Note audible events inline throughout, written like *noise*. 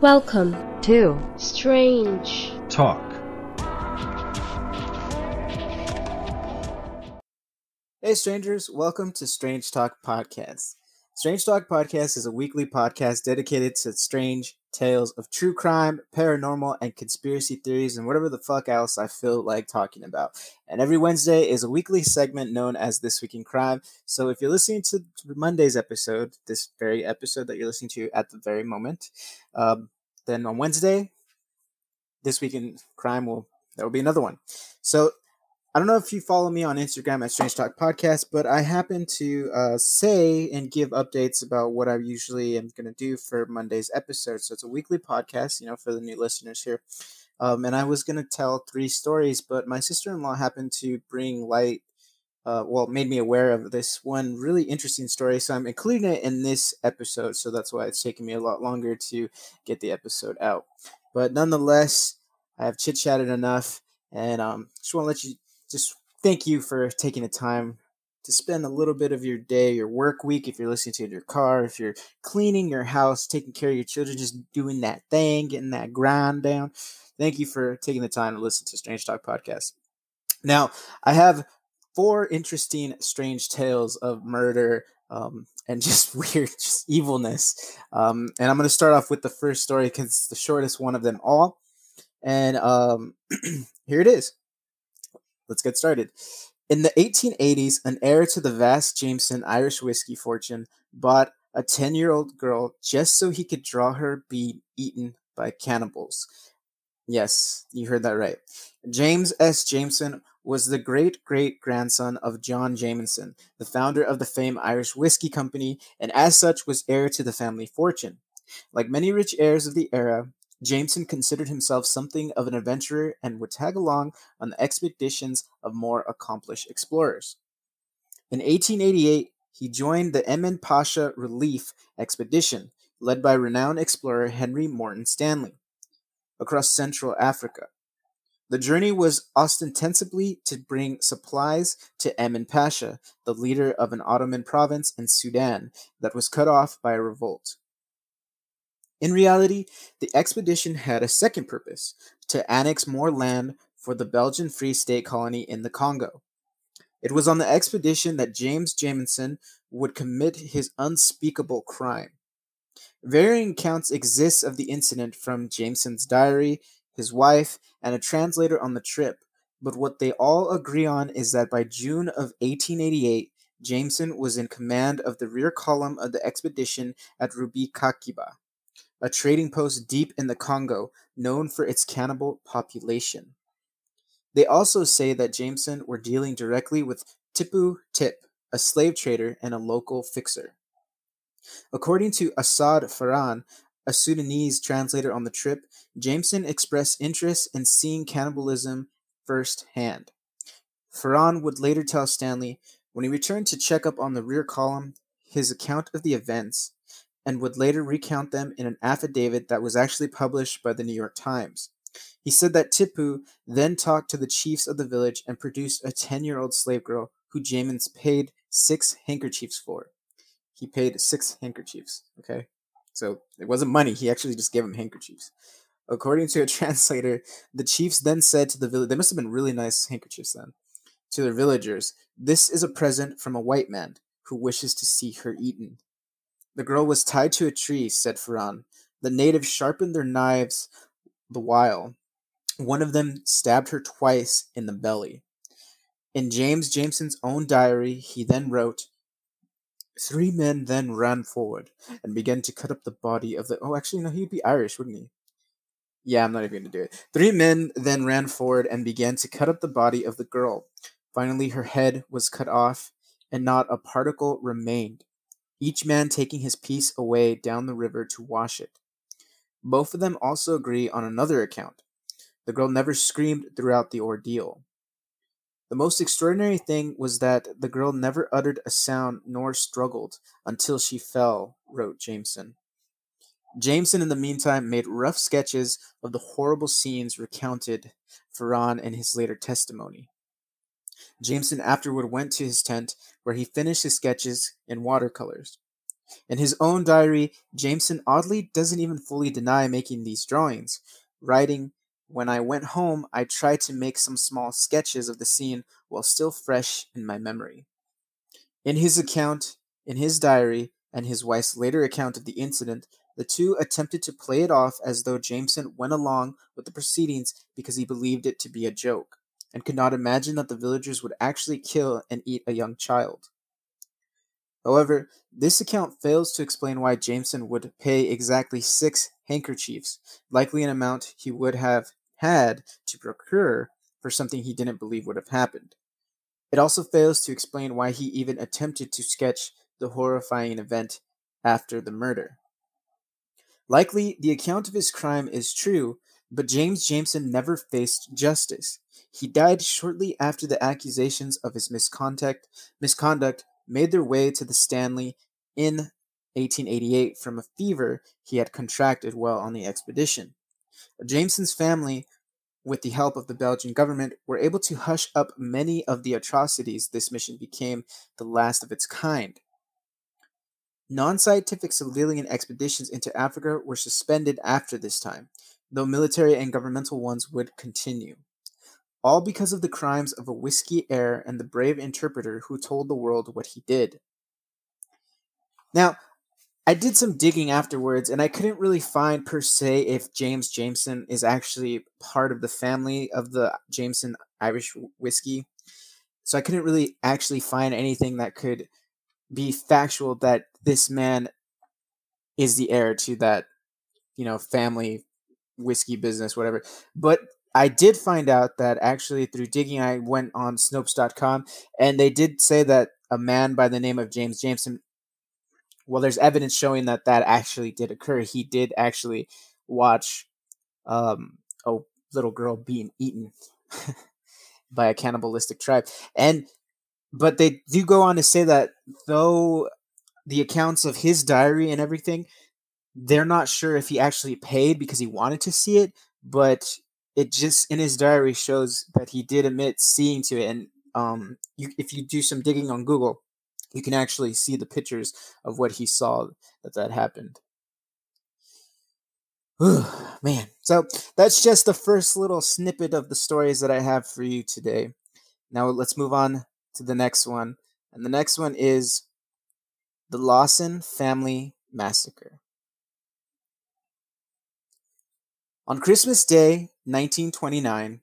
Welcome to Strange Talk. Hey, strangers, welcome to Strange Talk Podcast. Strange Talk Podcast is a weekly podcast dedicated to strange tales of true crime, paranormal, and conspiracy theories, and whatever the fuck else I feel like talking about. And every Wednesday is a weekly segment known as This Week in Crime. So if you're listening to Monday's episode, this very episode that you're listening to at the very moment, um, then on Wednesday, This Week in Crime will there will be another one. So I don't know if you follow me on Instagram at Strange Talk Podcast, but I happen to uh, say and give updates about what I usually am going to do for Monday's episode. So it's a weekly podcast, you know, for the new listeners here. Um, and I was going to tell three stories, but my sister in law happened to bring light, uh, well, made me aware of this one really interesting story. So I'm including it in this episode. So that's why it's taken me a lot longer to get the episode out. But nonetheless, I have chit chatted enough. And um, just want to let you just thank you for taking the time to spend a little bit of your day, your work week, if you're listening to it in your car, if you're cleaning your house, taking care of your children, just doing that thing, getting that grind down. Thank you for taking the time to listen to Strange Talk Podcast. Now, I have four interesting, strange tales of murder um, and *laughs* just weird, just evilness. Um, and I'm going to start off with the first story because it's the shortest one of them all. And um, *clears throat* here it is let's get started. In the 1880s, an heir to the vast Jameson Irish whiskey fortune bought a 10 year old girl just so he could draw her be eaten by cannibals. Yes, you heard that right. James S. Jameson was the great great grandson of John Jameson, the founder of the famed Irish Whiskey Company, and as such was heir to the family fortune. Like many rich heirs of the era, Jameson considered himself something of an adventurer and would tag along on the expeditions of more accomplished explorers. In 1888, he joined the Emin Pasha Relief Expedition, led by renowned explorer Henry Morton Stanley, across Central Africa. The journey was ostensibly to bring supplies to Emin Pasha, the leader of an Ottoman province in Sudan that was cut off by a revolt. In reality, the expedition had a second purpose to annex more land for the Belgian Free State colony in the Congo. It was on the expedition that James Jameson would commit his unspeakable crime. Varying accounts exist of the incident from Jameson's diary, his wife, and a translator on the trip, but what they all agree on is that by June of 1888, Jameson was in command of the rear column of the expedition at Rubikakiba a trading post deep in the Congo known for its cannibal population. They also say that Jameson were dealing directly with Tipu Tip, a slave trader and a local fixer. According to Assad Farhan, a Sudanese translator on the trip, Jameson expressed interest in seeing cannibalism firsthand. Farhan would later tell Stanley when he returned to check up on the rear column, his account of the events and would later recount them in an affidavit that was actually published by the New York Times. He said that Tipu then talked to the chiefs of the village and produced a 10 year old slave girl who James paid six handkerchiefs for. He paid six handkerchiefs, okay? So it wasn't money, he actually just gave him handkerchiefs. According to a *laughs* translator, the chiefs then said to the village, they must have been really nice handkerchiefs then, to their villagers, This is a present from a white man who wishes to see her eaten. The girl was tied to a tree, said Farhan. The natives sharpened their knives the while. One of them stabbed her twice in the belly. In James Jameson's own diary, he then wrote, Three men then ran forward and began to cut up the body of the. Oh, actually, no, he'd be Irish, wouldn't he? Yeah, I'm not even going to do it. Three men then ran forward and began to cut up the body of the girl. Finally, her head was cut off, and not a particle remained each man taking his piece away down the river to wash it. Both of them also agree on another account. The girl never screamed throughout the ordeal. The most extraordinary thing was that the girl never uttered a sound nor struggled until she fell, wrote Jameson. Jameson, in the meantime, made rough sketches of the horrible scenes recounted Farhan in his later testimony. Jameson afterward went to his tent, where he finished his sketches in watercolors. In his own diary, Jameson oddly doesn't even fully deny making these drawings, writing, When I went home, I tried to make some small sketches of the scene while still fresh in my memory. In his account, in his diary, and his wife's later account of the incident, the two attempted to play it off as though Jameson went along with the proceedings because he believed it to be a joke, and could not imagine that the villagers would actually kill and eat a young child. However, this account fails to explain why Jameson would pay exactly six handkerchiefs, likely an amount he would have had to procure for something he didn't believe would have happened. It also fails to explain why he even attempted to sketch the horrifying event after the murder. Likely, the account of his crime is true, but James Jameson never faced justice. He died shortly after the accusations of his misconduct, misconduct made their way to the Stanley in 1888 from a fever he had contracted while on the expedition. Jameson's family, with the help of the Belgian government, were able to hush up many of the atrocities. This mission became the last of its kind. Non scientific civilian expeditions into Africa were suspended after this time, though military and governmental ones would continue. All because of the crimes of a whiskey heir and the brave interpreter who told the world what he did. Now, I did some digging afterwards, and I couldn't really find per se if James Jameson is actually part of the family of the Jameson Irish whiskey. So I couldn't really actually find anything that could be factual that this man is the heir to that, you know, family whiskey business, whatever. But I did find out that actually through digging, I went on Snopes.com and they did say that a man by the name of James Jameson, well, there's evidence showing that that actually did occur. He did actually watch um, a little girl being eaten *laughs* by a cannibalistic tribe. And but they do go on to say that though the accounts of his diary and everything, they're not sure if he actually paid because he wanted to see it, but it just in his diary shows that he did admit seeing to it. And um, you, if you do some digging on Google, you can actually see the pictures of what he saw that that happened. *sighs* Man, so that's just the first little snippet of the stories that I have for you today. Now let's move on to the next one. And the next one is the Lawson Family Massacre. On Christmas Day, 1929,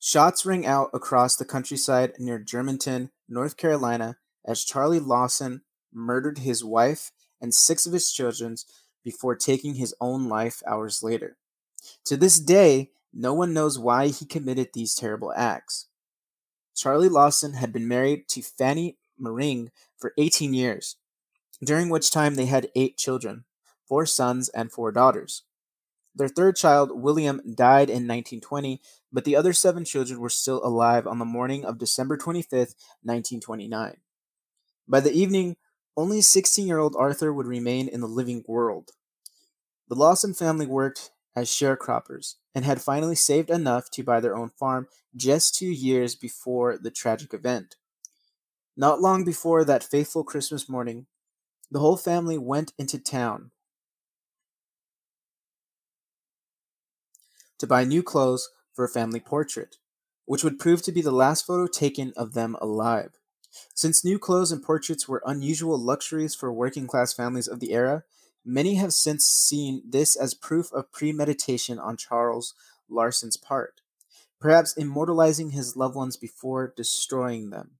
shots rang out across the countryside near Germantown, North Carolina, as Charlie Lawson murdered his wife and six of his children before taking his own life hours later. To this day, no one knows why he committed these terrible acts. Charlie Lawson had been married to Fanny Mering for 18 years, during which time they had eight children four sons and four daughters. Their third child, William, died in 1920, but the other seven children were still alive on the morning of December 25, 1929. By the evening, only 16 year old Arthur would remain in the living world. The Lawson family worked as sharecroppers and had finally saved enough to buy their own farm just two years before the tragic event. Not long before that fateful Christmas morning, the whole family went into town to buy new clothes for a family portrait, which would prove to be the last photo taken of them alive. Since new clothes and portraits were unusual luxuries for working class families of the era, Many have since seen this as proof of premeditation on Charles Lawson's part, perhaps immortalizing his loved ones before destroying them.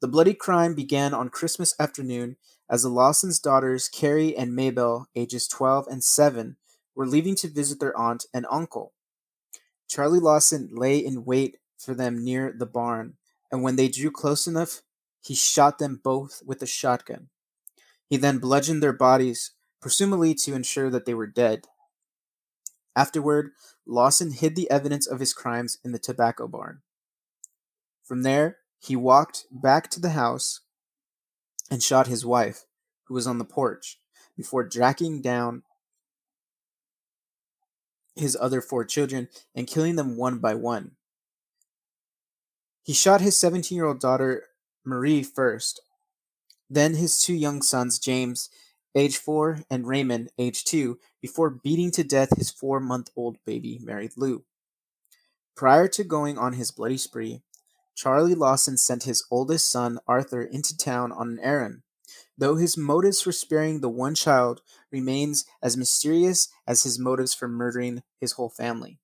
The bloody crime began on Christmas afternoon as the Lawson's daughters, Carrie and Mabel, ages 12 and 7, were leaving to visit their aunt and uncle. Charlie Lawson lay in wait for them near the barn, and when they drew close enough, he shot them both with a shotgun. He then bludgeoned their bodies, presumably to ensure that they were dead. Afterward, Lawson hid the evidence of his crimes in the tobacco barn. From there, he walked back to the house and shot his wife, who was on the porch, before tracking down his other four children and killing them one by one. He shot his 17 year old daughter Marie first, then his two young sons, James, age four, and Raymond, age two, before beating to death his four month old baby, Mary Lou. Prior to going on his bloody spree, Charlie Lawson sent his oldest son, Arthur, into town on an errand, though his motives for sparing the one child remains as mysterious as his motives for murdering his whole family.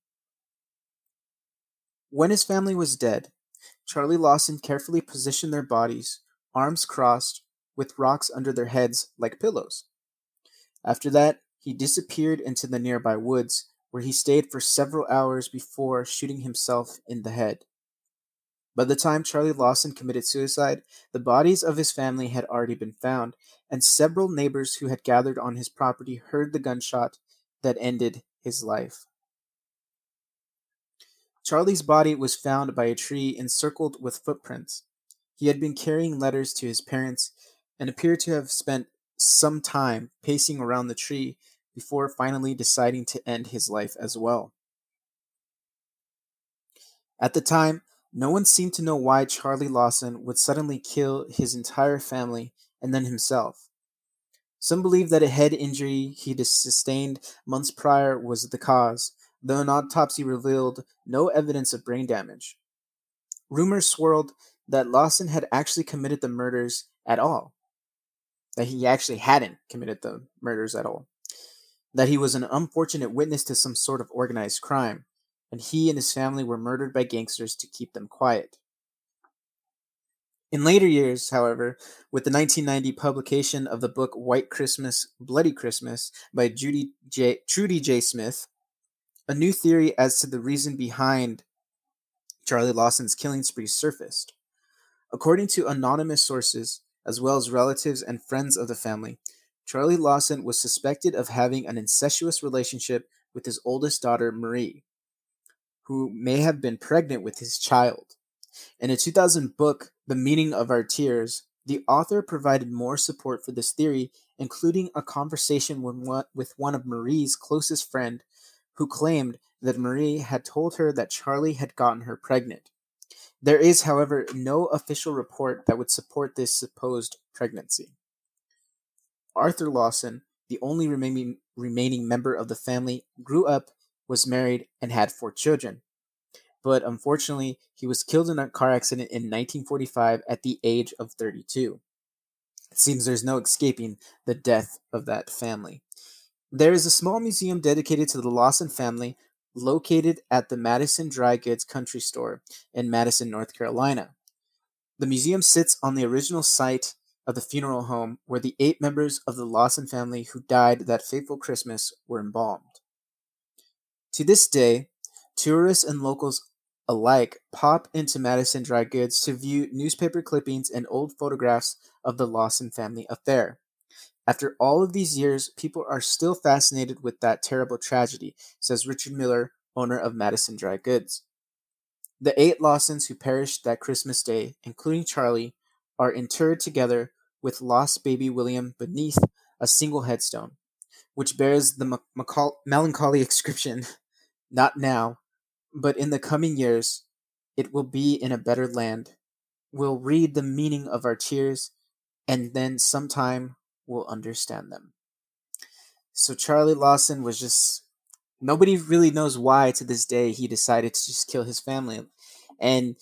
When his family was dead, Charlie Lawson carefully positioned their bodies, arms crossed, with rocks under their heads like pillows. After that, he disappeared into the nearby woods, where he stayed for several hours before shooting himself in the head. By the time Charlie Lawson committed suicide, the bodies of his family had already been found, and several neighbors who had gathered on his property heard the gunshot that ended his life. Charlie's body was found by a tree encircled with footprints. He had been carrying letters to his parents and appeared to have spent some time pacing around the tree before finally deciding to end his life as well. At the time, no one seemed to know why Charlie Lawson would suddenly kill his entire family and then himself. Some believe that a head injury he sustained months prior was the cause, though an autopsy revealed no evidence of brain damage. Rumors swirled that Lawson had actually committed the murders at all, that he actually hadn't committed the murders at all, that he was an unfortunate witness to some sort of organized crime, and he and his family were murdered by gangsters to keep them quiet. In later years, however, with the 1990 publication of the book White Christmas, Bloody Christmas by Judy J. Trudy J. Smith, a new theory as to the reason behind Charlie Lawson's killing spree surfaced. According to anonymous sources, as well as relatives and friends of the family, Charlie Lawson was suspected of having an incestuous relationship with his oldest daughter, Marie, who may have been pregnant with his child. In a 2000 book, The Meaning of Our Tears, the author provided more support for this theory, including a conversation with one of Marie's closest friend, who claimed that Marie had told her that Charlie had gotten her pregnant. There is, however, no official report that would support this supposed pregnancy. Arthur Lawson, the only remaining, remaining member of the family, grew up, was married, and had four children. But unfortunately, he was killed in a car accident in 1945 at the age of 32. It seems there's no escaping the death of that family. There is a small museum dedicated to the Lawson family located at the Madison Dry Goods Country Store in Madison, North Carolina. The museum sits on the original site of the funeral home where the eight members of the Lawson family who died that fateful Christmas were embalmed. To this day, tourists and locals alike pop into Madison Dry Goods to view newspaper clippings and old photographs of the Lawson family affair. After all of these years, people are still fascinated with that terrible tragedy, says Richard Miller, owner of Madison Dry Goods. The eight Lawsons who perished that Christmas day, including Charlie, are interred together with lost baby William beneath a single headstone, which bears the melancholy *laughs* inscription, Not now, but in the coming years, it will be in a better land. We'll read the meaning of our tears, and then sometime we'll understand them. So Charlie Lawson was just nobody really knows why to this day he decided to just kill his family. And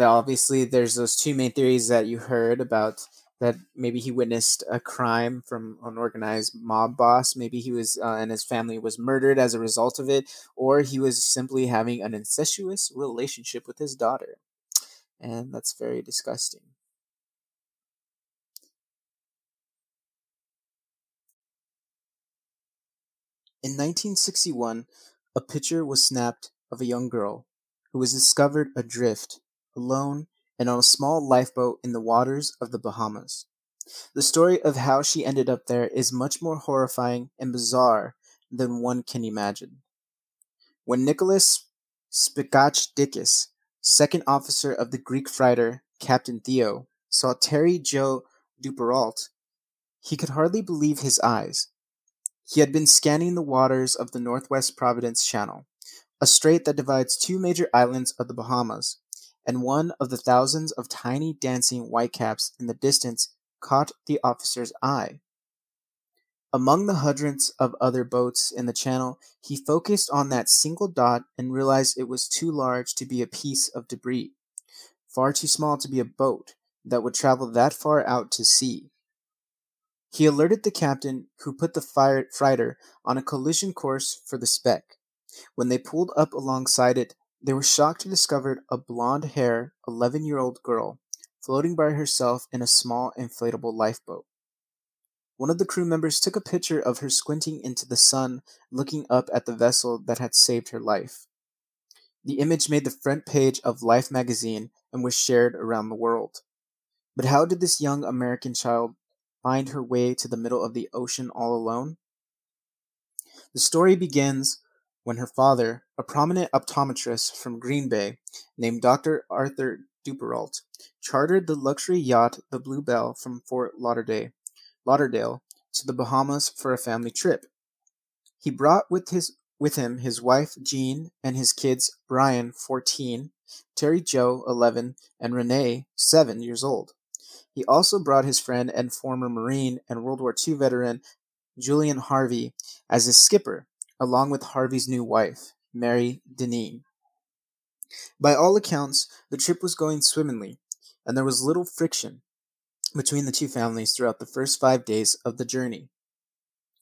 obviously there's those two main theories that you heard about that maybe he witnessed a crime from an organized mob boss. Maybe he was uh, and his family was murdered as a result of it or he was simply having an incestuous relationship with his daughter. And that's very disgusting. In 1961, a picture was snapped of a young girl who was discovered adrift, alone, and on a small lifeboat in the waters of the Bahamas. The story of how she ended up there is much more horrifying and bizarre than one can imagine. When Nicholas Spigachidis, second officer of the Greek freighter Captain Theo, saw Terry Jo Duperrault, he could hardly believe his eyes. He had been scanning the waters of the Northwest Providence Channel, a strait that divides two major islands of the Bahamas, and one of the thousands of tiny dancing whitecaps in the distance caught the officer's eye. Among the hundreds of other boats in the channel, he focused on that single dot and realized it was too large to be a piece of debris, far too small to be a boat that would travel that far out to sea. He alerted the captain, who put the fire- freighter on a collision course for the speck. When they pulled up alongside it, they were shocked to discover a blonde haired, 11 year old girl floating by herself in a small inflatable lifeboat. One of the crew members took a picture of her squinting into the sun, looking up at the vessel that had saved her life. The image made the front page of Life magazine and was shared around the world. But how did this young American child find her way to the middle of the ocean all alone? The story begins when her father, a prominent optometrist from Green Bay named Dr. Arthur Duperrault, chartered the luxury yacht the Bluebelle from Fort Lauderdale Lauderdale to the Bahamas for a family trip. He brought with his with him his wife Jean and his kids Brian, 14, Terry Jo, 11, and Renee, 7 years old. He also brought his friend and former Marine and World War II veteran Julian Harvey as his skipper, along with Harvey's new wife, Mary Deneen. By all accounts, the trip was going swimmingly, and there was little friction between the two families throughout the first five days of the journey.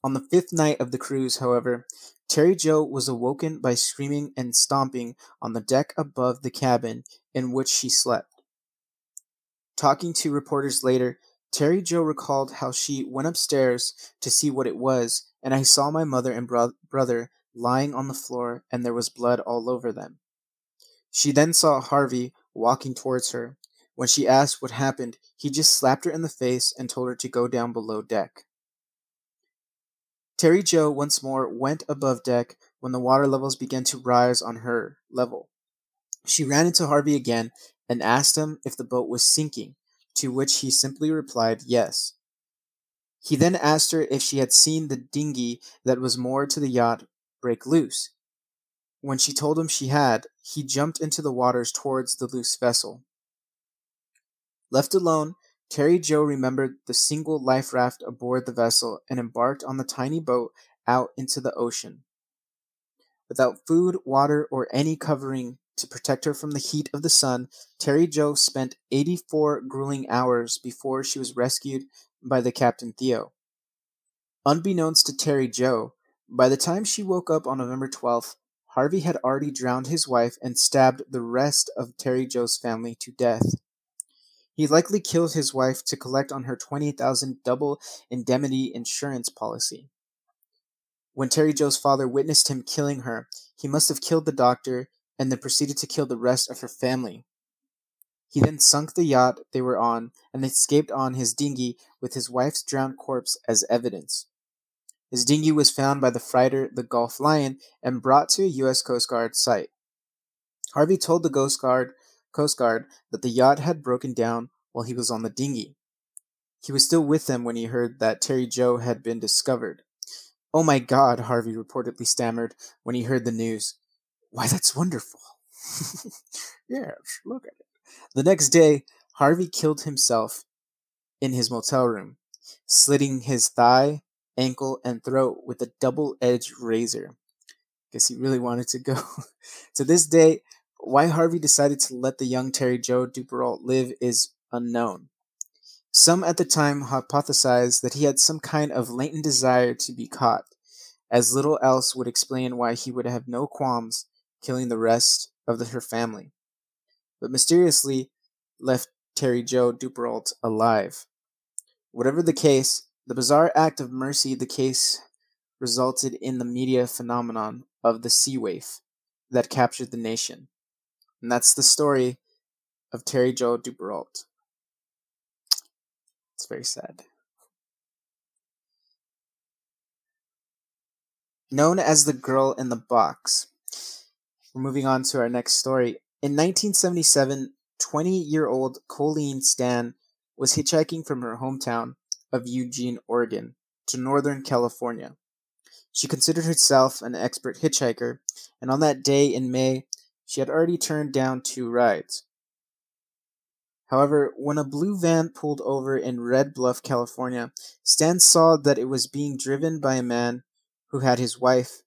On the fifth night of the cruise, however, Terry Jo was awoken by screaming and stomping on the deck above the cabin in which she slept. Talking to reporters later, Terry Jo recalled how she went upstairs to see what it was, and I saw my mother and bro- brother lying on the floor, and there was blood all over them. She then saw Harvey walking towards her, when she asked what happened, he just slapped her in the face and told her to go down below deck. Terry Jo once more went above deck when the water levels began to rise on her level. She ran into Harvey again and asked him if the boat was sinking, to which he simply replied yes. He then asked her if she had seen the dinghy that was moored to the yacht break loose. When she told him she had, he jumped into the waters towards the loose vessel. Left alone, Terry Jo remembered the single life raft aboard the vessel and embarked on the tiny boat out into the ocean. Without food, water, or any covering to protect her from the heat of the sun, Terry Jo spent 84 grueling hours before she was rescued by the Captain Theo. Unbeknownst to Terry Jo, by the time she woke up on November 12th, Harvey had already drowned his wife and stabbed the rest of Terry Jo's family to death. He likely killed his wife to collect on her 20000 double indemnity insurance policy. When Terry Jo's father witnessed him killing her, he must have killed the doctor and then proceeded to kill the rest of her family. He then sunk the yacht they were on and escaped on his dinghy with his wife's drowned corpse as evidence. His dinghy was found by the freighter the Gulf Lion and brought to a U.S. Coast Guard site. Harvey told the Coast Guard Coast Guard that the yacht had broken down while he was on the dinghy. He was still with them when he heard that Terry Jo had been discovered. Oh my god, Harvey reportedly stammered when he heard the news. Why, that's wonderful. *laughs* yes, look at it. The next day, Harvey killed himself in his motel room, slitting his thigh, ankle, and throat with a double edged razor. Guess he really wanted to go. *laughs* to this day, why Harvey decided to let the young Terry Jo Duperrault live is unknown. Some at the time hypothesized that he had some kind of latent desire to be caught, as little else would explain why he would have no qualms killing the rest of the, her family, but mysteriously left Terry Jo Duperrault alive. Whatever the case, the bizarre act of mercy the case resulted in the media phenomenon of the sea waif that captured the nation. And that's the story of Terry Jo Duperrault. It's very sad. Known as the girl in the box. We're moving on to our next story. In 1977, 20 year old Colleen Stan was hitchhiking from her hometown of Eugene, Oregon, to Northern California. She considered herself an expert hitchhiker, and on that day in May, she had already turned down two rides. However, when a blue van pulled over in Red Bluff, California, Stan saw that it was being driven by a man who had his wife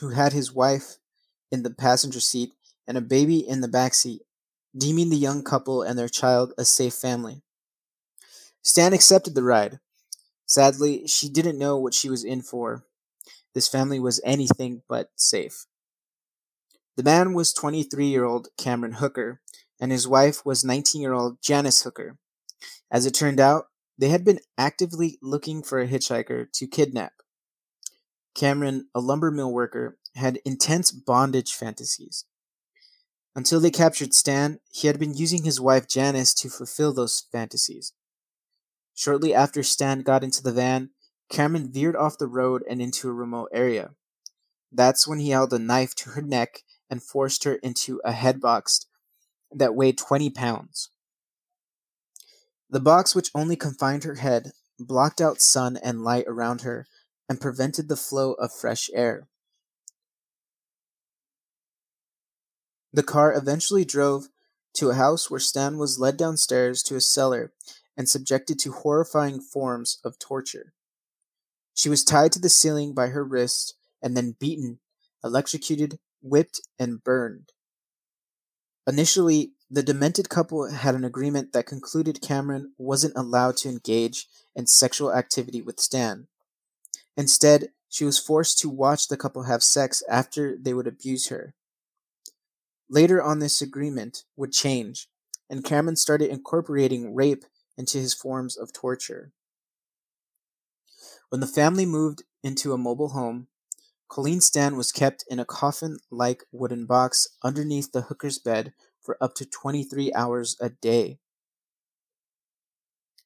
who had his wife in the passenger seat and a baby in the back seat, deeming the young couple and their child a safe family. Stan accepted the ride. Sadly, she didn't know what she was in for. This family was anything but safe. The man was 23 year old Cameron Hooker, and his wife was 19 year old Janice Hooker. As it turned out, they had been actively looking for a hitchhiker to kidnap. Cameron, a lumber mill worker, had intense bondage fantasies. Until they captured Stan, he had been using his wife Janice to fulfill those fantasies. Shortly after Stan got into the van, Cameron veered off the road and into a remote area. That's when he held a knife to her neck and forced her into a head box that weighed 20 pounds. The box, which only confined her head, blocked out sun and light around her and prevented the flow of fresh air. The car eventually drove to a house where Stan was led downstairs to a cellar and subjected to horrifying forms of torture. She was tied to the ceiling by her wrist and then beaten, electrocuted, whipped, and burned. Initially, the demented couple had an agreement that concluded Cameron wasn't allowed to engage in sexual activity with Stan. Instead, she was forced to watch the couple have sex after they would abuse her. Later on, this agreement would change, and Cameron started incorporating rape into his forms of torture. When the family moved into a mobile home, Colleen Stan was kept in a coffin like wooden box underneath the Hooker's bed for up to 23 hours a day.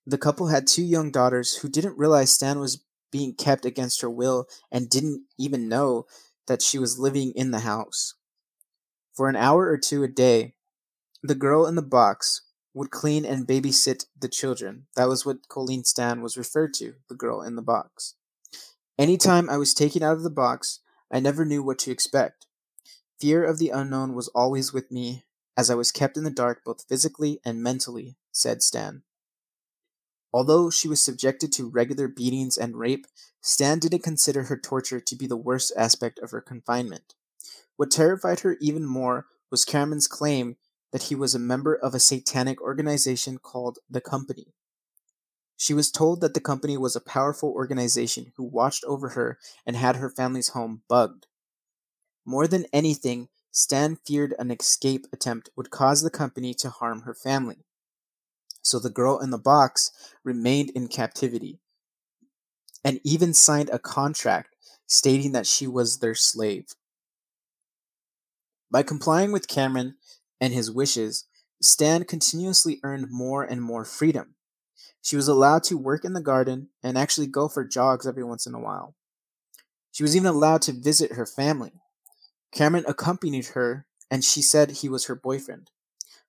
The couple had two young daughters who didn't realize Stan was being kept against her will and didn't even know that she was living in the house. For an hour or two a day, the girl in the box would clean and babysit the children. That was what Colleen Stan was referred to, the girl in the box. Anytime I was taken out of the box, I never knew what to expect. Fear of the unknown was always with me, as I was kept in the dark both physically and mentally, said Stan. Although she was subjected to regular beatings and rape, Stan didn't consider her torture to be the worst aspect of her confinement. What terrified her even more was Cameron's claim that he was a member of a satanic organization called the Company. She was told that the company was a powerful organization who watched over her and had her family's home bugged. More than anything, Stan feared an escape attempt would cause the company to harm her family. So the girl in the box remained in captivity and even signed a contract stating that she was their slave. By complying with Cameron and his wishes, Stan continuously earned more and more freedom. She was allowed to work in the garden and actually go for jogs every once in a while. She was even allowed to visit her family. Cameron accompanied her, and she said he was her boyfriend.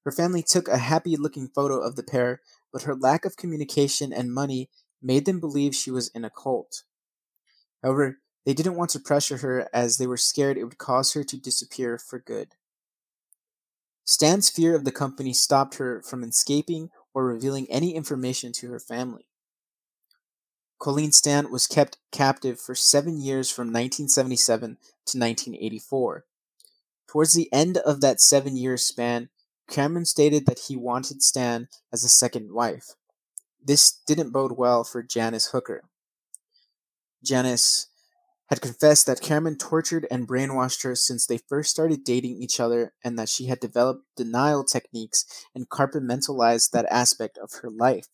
Her family took a happy looking photo of the pair, but her lack of communication and money made them believe she was in a cult. However, they didn't want to pressure her as they were scared it would cause her to disappear for good. Stan's fear of the company stopped her from escaping or revealing any information to her family. Colleen Stan was kept captive for seven years from 1977 to 1984. Towards the end of that seven year span, Cameron stated that he wanted Stan as a second wife. This didn't bode well for Janice Hooker. Janice had confessed that Cameron tortured and brainwashed her since they first started dating each other and that she had developed denial techniques and compartmentalized that aspect of her life.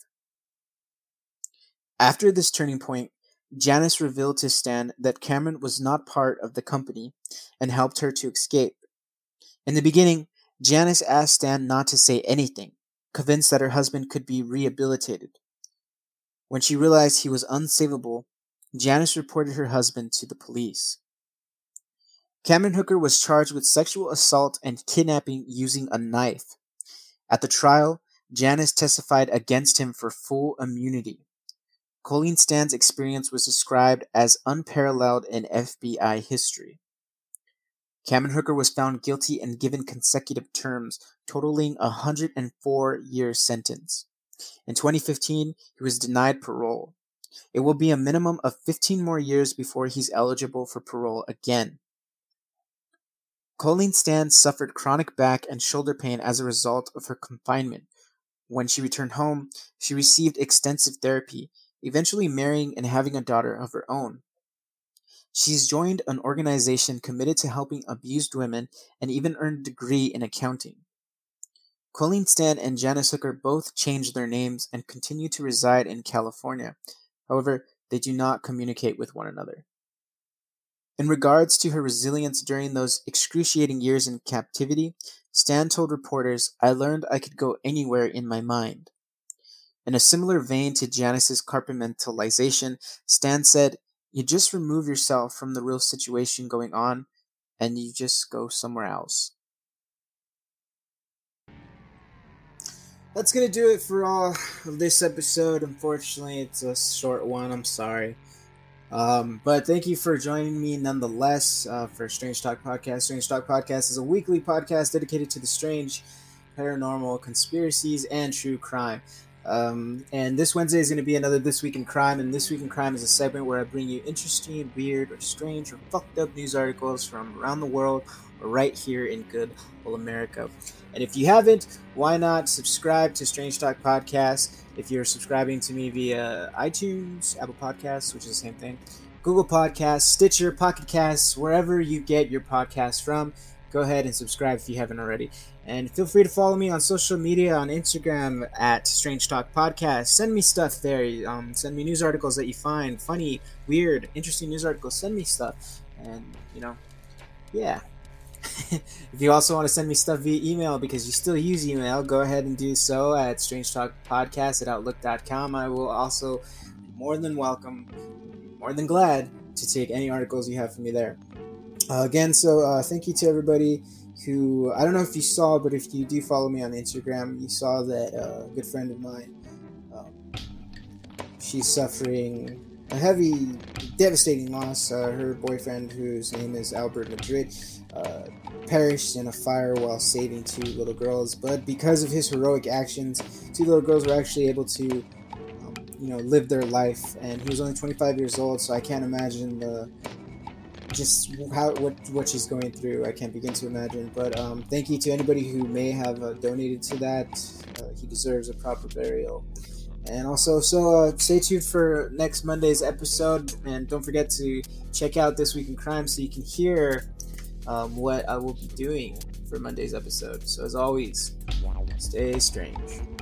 After this turning point, Janice revealed to Stan that Cameron was not part of the company and helped her to escape. In the beginning, Janice asked Stan not to say anything, convinced that her husband could be rehabilitated. When she realized he was unsavable, Janice reported her husband to the police. Cameron Hooker was charged with sexual assault and kidnapping using a knife. At the trial, Janice testified against him for full immunity. Colleen Stan's experience was described as unparalleled in FBI history. Cameron Hooker was found guilty and given consecutive terms, totaling a 104 year sentence. In 2015, he was denied parole. It will be a minimum of 15 more years before he's eligible for parole again. Colleen Stan suffered chronic back and shoulder pain as a result of her confinement. When she returned home, she received extensive therapy, eventually marrying and having a daughter of her own. She's joined an organization committed to helping abused women and even earned a degree in accounting. Colleen Stan and Janice Hooker both changed their names and continue to reside in California. However, they do not communicate with one another. In regards to her resilience during those excruciating years in captivity, Stan told reporters, I learned I could go anywhere in my mind. In a similar vein to Janice's compartmentalization, Stan said, You just remove yourself from the real situation going on and you just go somewhere else. That's gonna do it for all of this episode. Unfortunately, it's a short one. I'm sorry. Um, but thank you for joining me nonetheless uh, for Strange Talk Podcast. Strange Talk Podcast is a weekly podcast dedicated to the strange, paranormal, conspiracies, and true crime. Um, and this Wednesday is going to be another This Week in Crime. And This Week in Crime is a segment where I bring you interesting, weird, or strange, or fucked up news articles from around the world or right here in good old America. And if you haven't, why not subscribe to Strange Talk Podcast? If you're subscribing to me via iTunes, Apple Podcasts, which is the same thing, Google Podcasts, Stitcher, Pocket Casts, wherever you get your podcasts from, go ahead and subscribe if you haven't already. And feel free to follow me on social media on Instagram at Strange Talk Podcast. Send me stuff there. Um, send me news articles that you find funny, weird, interesting news articles. Send me stuff. And, you know, yeah. *laughs* if you also want to send me stuff via email because you still use email, go ahead and do so at Strange Talk Podcast at outlook.com. I will also more than welcome, more than glad to take any articles you have for me there. Uh, again, so uh, thank you to everybody who, I don't know if you saw, but if you do follow me on Instagram, you saw that uh, a good friend of mine, um, she's suffering a heavy, devastating loss. Uh, her boyfriend, whose name is Albert Madrid, uh, perished in a fire while saving two little girls. But because of his heroic actions, two little girls were actually able to, um, you know, live their life. And he was only 25 years old, so I can't imagine the just how what what she's going through. I can't begin to imagine. But um, thank you to anybody who may have uh, donated to that. Uh, he deserves a proper burial. And also, so uh, stay tuned for next Monday's episode, and don't forget to check out this week in crime so you can hear um, what I will be doing for Monday's episode. So, as always, stay strange.